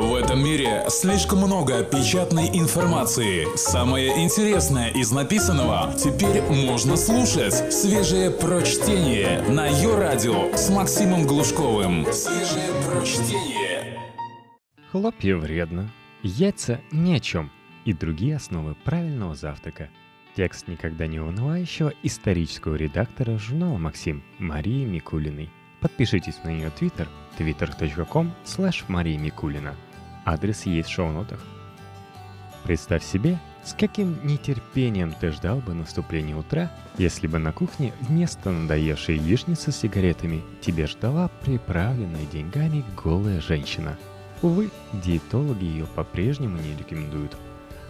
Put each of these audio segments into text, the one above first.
В этом мире слишком много печатной информации. Самое интересное из написанного теперь можно слушать. Свежее прочтение на ее радио с Максимом Глушковым. Свежее прочтение. Хлопья вредно, яйца ни о чем и другие основы правильного завтрака. Текст никогда не унывающего исторического редактора журнала «Максим» Марии Микулиной. Подпишитесь на ее твиттер twitter.com slash Мария Микулина. Адрес есть в шоу-нотах. Представь себе, с каким нетерпением ты ждал бы наступления утра, если бы на кухне вместо надоевшей яичницы с сигаретами тебе ждала приправленная деньгами голая женщина. Увы, диетологи ее по-прежнему не рекомендуют.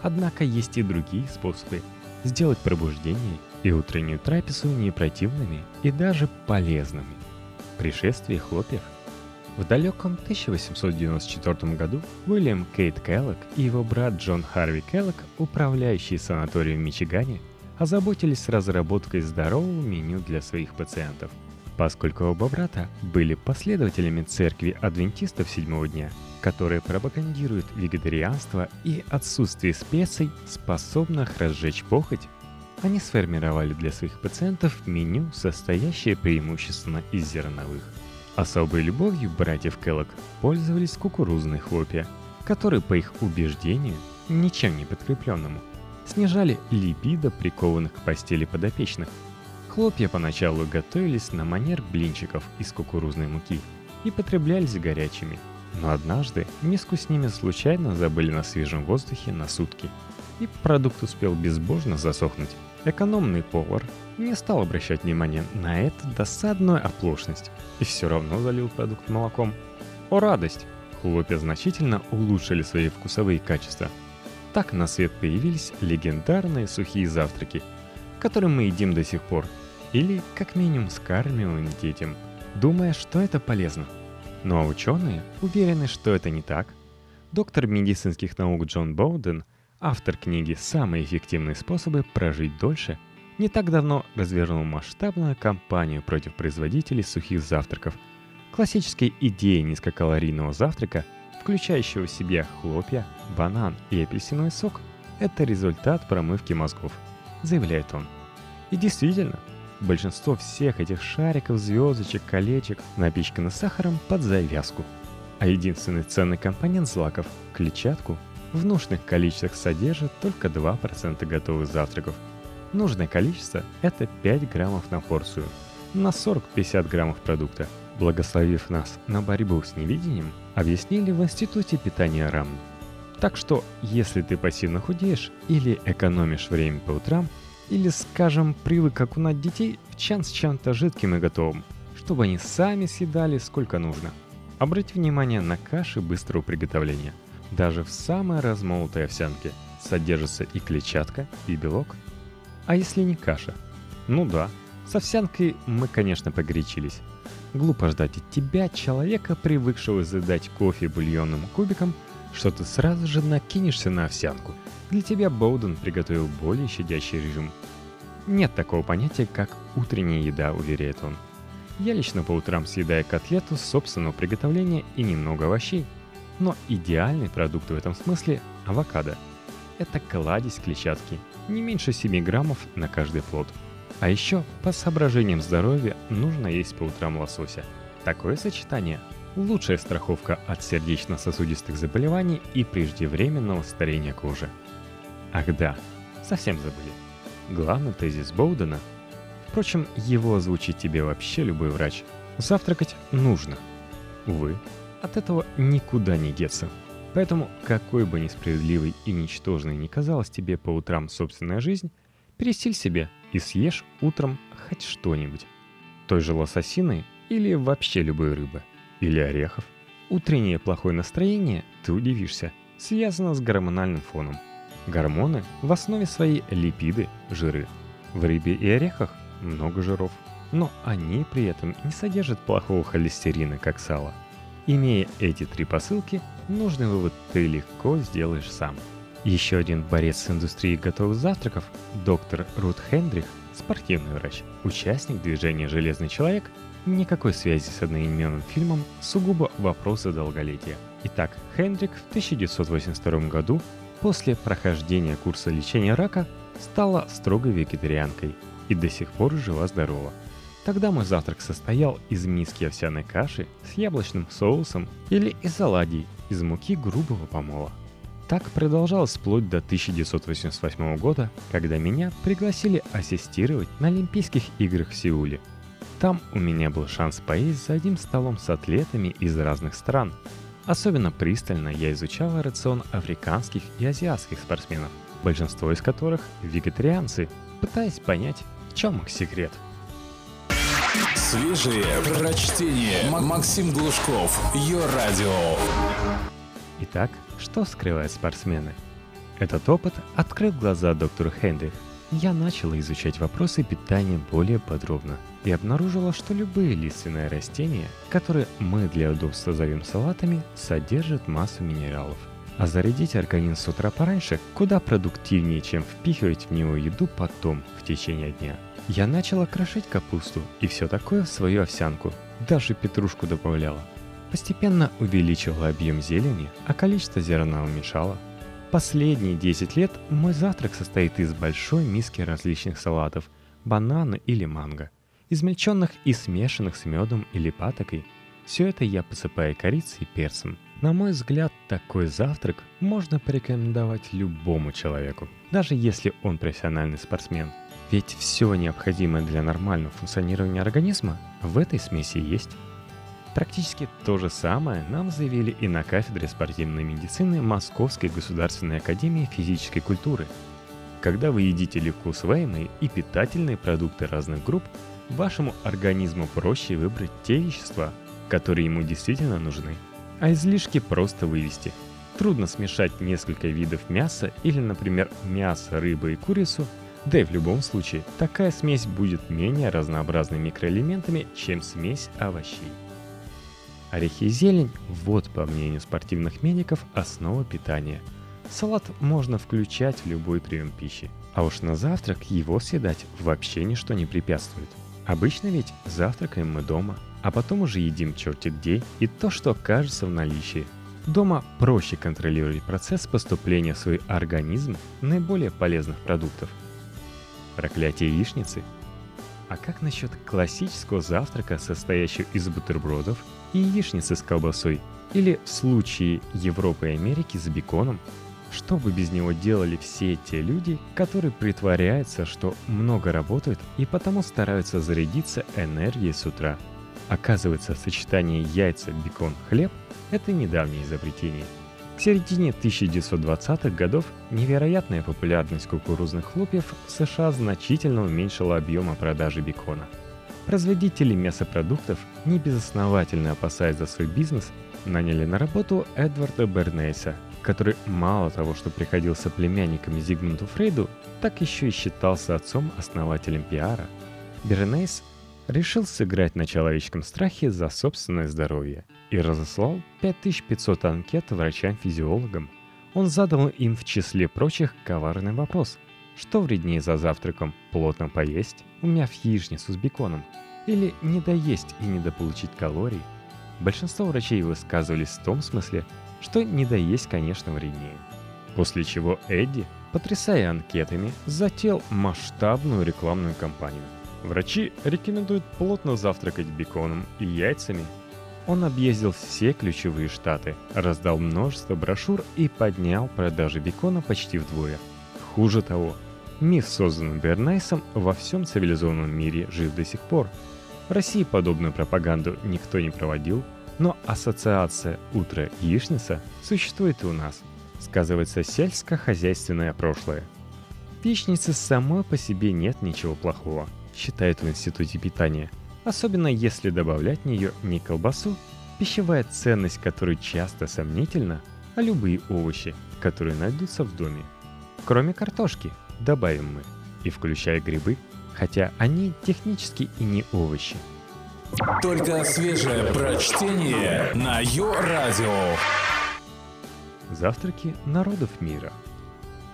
Однако есть и другие способы сделать пробуждение и утреннюю трапезу непротивными и даже полезными. Пришествие хлопьев – в далеком 1894 году Уильям Кейт Келлок и его брат Джон Харви Келлок, управляющие санаторием в Мичигане, озаботились разработкой здорового меню для своих пациентов. Поскольку оба брата были последователями церкви адвентистов седьмого дня, которая пропагандирует вегетарианство и отсутствие специй, способных разжечь похоть, они сформировали для своих пациентов меню, состоящее преимущественно из зерновых – Особой любовью братьев Келлог пользовались кукурузные хлопья, которые, по их убеждению, ничем не подкрепленному, снижали либидо прикованных к постели подопечных. Хлопья поначалу готовились на манер блинчиков из кукурузной муки и потреблялись горячими, но однажды миску с ними случайно забыли на свежем воздухе на сутки, и продукт успел безбожно засохнуть. Экономный повар не стал обращать внимания на эту досадную оплошность и все равно залил продукт молоком. О радость! Хлопья значительно улучшили свои вкусовые качества. Так на свет появились легендарные сухие завтраки, которые мы едим до сих пор, или как минимум скармливаем детям, думая, что это полезно. Но ученые уверены, что это не так. Доктор медицинских наук Джон Боуден – автор книги «Самые эффективные способы прожить дольше», не так давно развернул масштабную кампанию против производителей сухих завтраков. Классической идеей низкокалорийного завтрака, включающего в себя хлопья, банан и апельсиновый сок, это результат промывки мозгов, заявляет он. И действительно, большинство всех этих шариков, звездочек, колечек напичкано сахаром под завязку. А единственный ценный компонент злаков – клетчатку – в нужных количествах содержит только 2% готовых завтраков. Нужное количество – это 5 граммов на порцию, на 40-50 граммов продукта. Благословив нас на борьбу с невидением, объяснили в Институте питания РАМ. Так что, если ты пассивно худеешь или экономишь время по утрам, или, скажем, привык окунать детей в чан с чем-то жидким и готовым, чтобы они сами съедали сколько нужно. Обрати внимание на каши быстрого приготовления – даже в самой размолотой овсянке содержится и клетчатка, и белок. А если не каша? Ну да, с овсянкой мы, конечно, погорячились. Глупо ждать от тебя, человека, привыкшего задать кофе бульонным кубиком, что ты сразу же накинешься на овсянку. Для тебя Боуден приготовил более щадящий режим. Нет такого понятия, как утренняя еда, уверяет он. Я лично по утрам съедаю котлету собственного приготовления и немного овощей – но идеальный продукт в этом смысле – авокадо. Это кладезь клетчатки, не меньше 7 граммов на каждый плод. А еще, по соображениям здоровья, нужно есть по утрам лосося. Такое сочетание – лучшая страховка от сердечно-сосудистых заболеваний и преждевременного старения кожи. Ах да, совсем забыли. Главный тезис Боудена – впрочем, его озвучит тебе вообще любой врач – завтракать нужно. Увы, от этого никуда не деться. Поэтому, какой бы несправедливой и ничтожной ни казалась тебе по утрам собственная жизнь, пересиль себе и съешь утром хоть что-нибудь. Той же лососиной или вообще любой рыбы. Или орехов. Утреннее плохое настроение, ты удивишься, связано с гормональным фоном. Гормоны в основе своей липиды, жиры. В рыбе и орехах много жиров. Но они при этом не содержат плохого холестерина, как сало – Имея эти три посылки, нужный вывод ты легко сделаешь сам. Еще один борец с индустрией готовых завтраков, доктор Рут Хендрих, спортивный врач, участник движения «Железный человек», никакой связи с одноименным фильмом, сугубо вопросы долголетия. Итак, Хендрик в 1982 году после прохождения курса лечения рака стала строгой вегетарианкой и до сих пор жива-здорова. Тогда мой завтрак состоял из миски овсяной каши с яблочным соусом или из оладий из муки грубого помола. Так продолжалось вплоть до 1988 года, когда меня пригласили ассистировать на Олимпийских играх в Сеуле. Там у меня был шанс поесть за одним столом с атлетами из разных стран. Особенно пристально я изучал рацион африканских и азиатских спортсменов, большинство из которых вегетарианцы, пытаясь понять, в чем их секрет. Свежие прочтение. Максим Глушков. Ее радио. Итак, что скрывают спортсмены? Этот опыт открыл глаза доктору Хендрих. Я начала изучать вопросы питания более подробно и обнаружила, что любые лиственные растения, которые мы для удобства зовем салатами, содержат массу минералов. А зарядить организм с утра пораньше куда продуктивнее, чем впихивать в него еду потом, в течение дня. Я начала крошить капусту и все такое в свою овсянку, даже петрушку добавляла. Постепенно увеличивала объем зелени, а количество зерна уменьшала. Последние 10 лет мой завтрак состоит из большой миски различных салатов, банана или манго, измельченных и смешанных с медом или патокой. Все это я посыпаю корицей и перцем. На мой взгляд, такой завтрак можно порекомендовать любому человеку, даже если он профессиональный спортсмен. Ведь все необходимое для нормального функционирования организма в этой смеси есть. Практически то же самое нам заявили и на кафедре спортивной медицины Московской государственной академии физической культуры. Когда вы едите легко усвоимые и питательные продукты разных групп, вашему организму проще выбрать те вещества, которые ему действительно нужны, а излишки просто вывести. Трудно смешать несколько видов мяса или, например, мясо, рыбу и курицу, да и в любом случае такая смесь будет менее разнообразной микроэлементами, чем смесь овощей. Орехи и зелень – вот, по мнению спортивных медиков, основа питания. Салат можно включать в любой прием пищи, а уж на завтрак его съедать вообще ничто не препятствует. Обычно ведь завтракаем мы дома, а потом уже едим черти где и то, что окажется в наличии. Дома проще контролировать процесс поступления в свой организм наиболее полезных продуктов. Проклятие яичницы – а как насчет классического завтрака, состоящего из бутербродов и яичницы с колбасой? Или в случае Европы и Америки с беконом? Что бы без него делали все те люди, которые притворяются, что много работают и потому стараются зарядиться энергией с утра? Оказывается, сочетание яйца, бекон, хлеб – это недавнее изобретение – к середине 1920-х годов невероятная популярность кукурузных хлопьев в США значительно уменьшила объемы продажи бекона. Производители мясопродуктов, не безосновательно опасаясь за свой бизнес, наняли на работу Эдварда Бернейса, который мало того, что приходился племянником Зигмунду Фрейду, так еще и считался отцом-основателем пиара. Бернейс решил сыграть на человеческом страхе за собственное здоровье и разослал 5500 анкет врачам-физиологам. Он задал им в числе прочих коварный вопрос. Что вреднее за завтраком? Плотно поесть, умяв яичницу с беконом? Или не доесть и недополучить калорий? Большинство врачей высказывались в том смысле, что не доесть, конечно, вреднее. После чего Эдди, потрясая анкетами, затеял масштабную рекламную кампанию – Врачи рекомендуют плотно завтракать беконом и яйцами. Он объездил все ключевые штаты, раздал множество брошюр и поднял продажи бекона почти вдвое. Хуже того, миф, созданный Бернайсом, во всем цивилизованном мире жив до сих пор. В России подобную пропаганду никто не проводил, но ассоциация «утро-яичница» существует и у нас. Сказывается сельскохозяйственное прошлое. В яичнице самой по себе нет ничего плохого – считают в Институте питания, особенно если добавлять в нее не колбасу, пищевая ценность которой часто сомнительна, а любые овощи, которые найдутся в доме. Кроме картошки, добавим мы, и включая грибы, хотя они технически и не овощи. Только свежее прочтение на Йо-Радио. Завтраки народов мира –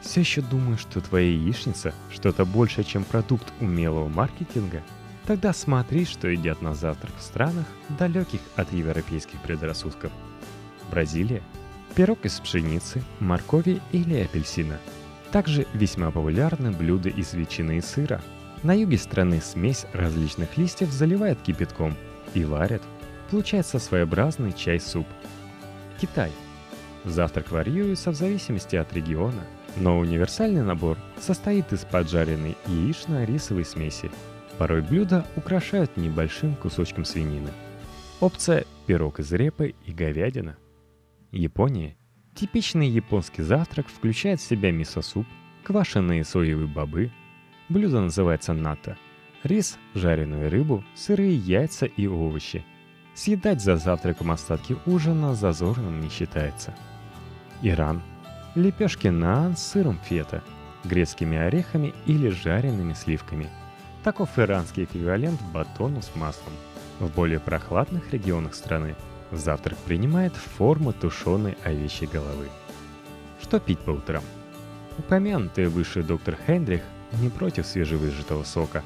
все еще думаешь, что твоя яичница что-то большее, чем продукт умелого маркетинга? Тогда смотри, что едят на завтрак в странах, далеких от европейских предрассудков. Бразилия. Пирог из пшеницы, моркови или апельсина. Также весьма популярны блюда из ветчины и сыра. На юге страны смесь различных листьев заливают кипятком и варят. Получается своеобразный чай-суп. Китай. Завтрак варьируется в зависимости от региона, но универсальный набор состоит из поджаренной яично-рисовой смеси. Порой блюда украшают небольшим кусочком свинины. Опция – пирог из репы и говядина – Япония. Типичный японский завтрак включает в себя мисо-суп, квашеные соевые бобы, блюдо называется ната, рис, жареную рыбу, сырые яйца и овощи. Съедать за завтраком остатки ужина зазорным не считается. Иран. Лепешки наан с сыром фета, грецкими орехами или жареными сливками. Таков иранский эквивалент батону с маслом. В более прохладных регионах страны Завтрак принимает форму тушеной овечьей головы. Что пить по утрам? Упомянутый выше доктор Хендрих не против свежевыжатого сока,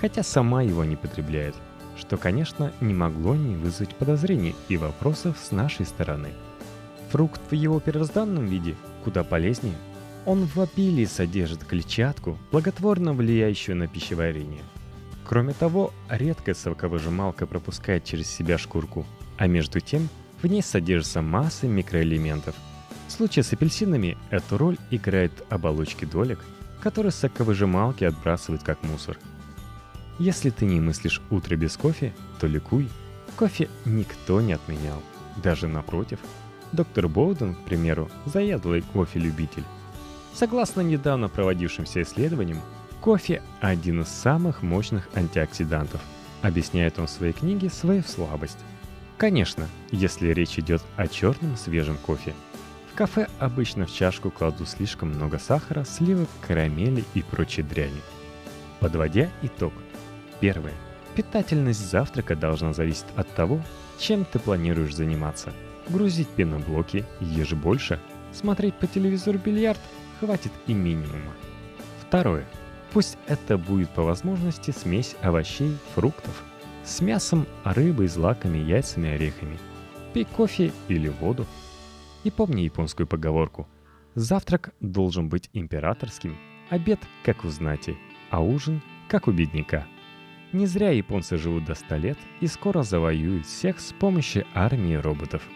хотя сама его не потребляет, что, конечно, не могло не вызвать подозрений и вопросов с нашей стороны. Фрукт в его первозданном виде куда полезнее. Он в обилии содержит клетчатку, благотворно влияющую на пищеварение. Кроме того, редкая соковыжималка пропускает через себя шкурку, а между тем в ней содержится масса микроэлементов. В случае с апельсинами эту роль играет оболочки долек, которые соковыжималки отбрасывают как мусор. Если ты не мыслишь утро без кофе, то ликуй. Кофе никто не отменял. Даже напротив. Доктор Боуден, к примеру, заядлый кофе-любитель. Согласно недавно проводившимся исследованиям, кофе – один из самых мощных антиоксидантов. Объясняет он в своей книге свою слабость. Конечно, если речь идет о черном свежем кофе. В кафе обычно в чашку кладут слишком много сахара, сливок, карамели и прочей дряни. Подводя итог. Первое. Питательность завтрака должна зависеть от того, чем ты планируешь заниматься. Грузить пеноблоки ешь больше. Смотреть по телевизору бильярд хватит и минимума. Второе. Пусть это будет по возможности смесь овощей, фруктов – с мясом, рыбой, злаками, яйцами, орехами. Пей кофе или воду. И помни японскую поговорку. Завтрак должен быть императорским, обед как у знати, а ужин как у бедняка. Не зря японцы живут до 100 лет и скоро завоюют всех с помощью армии роботов –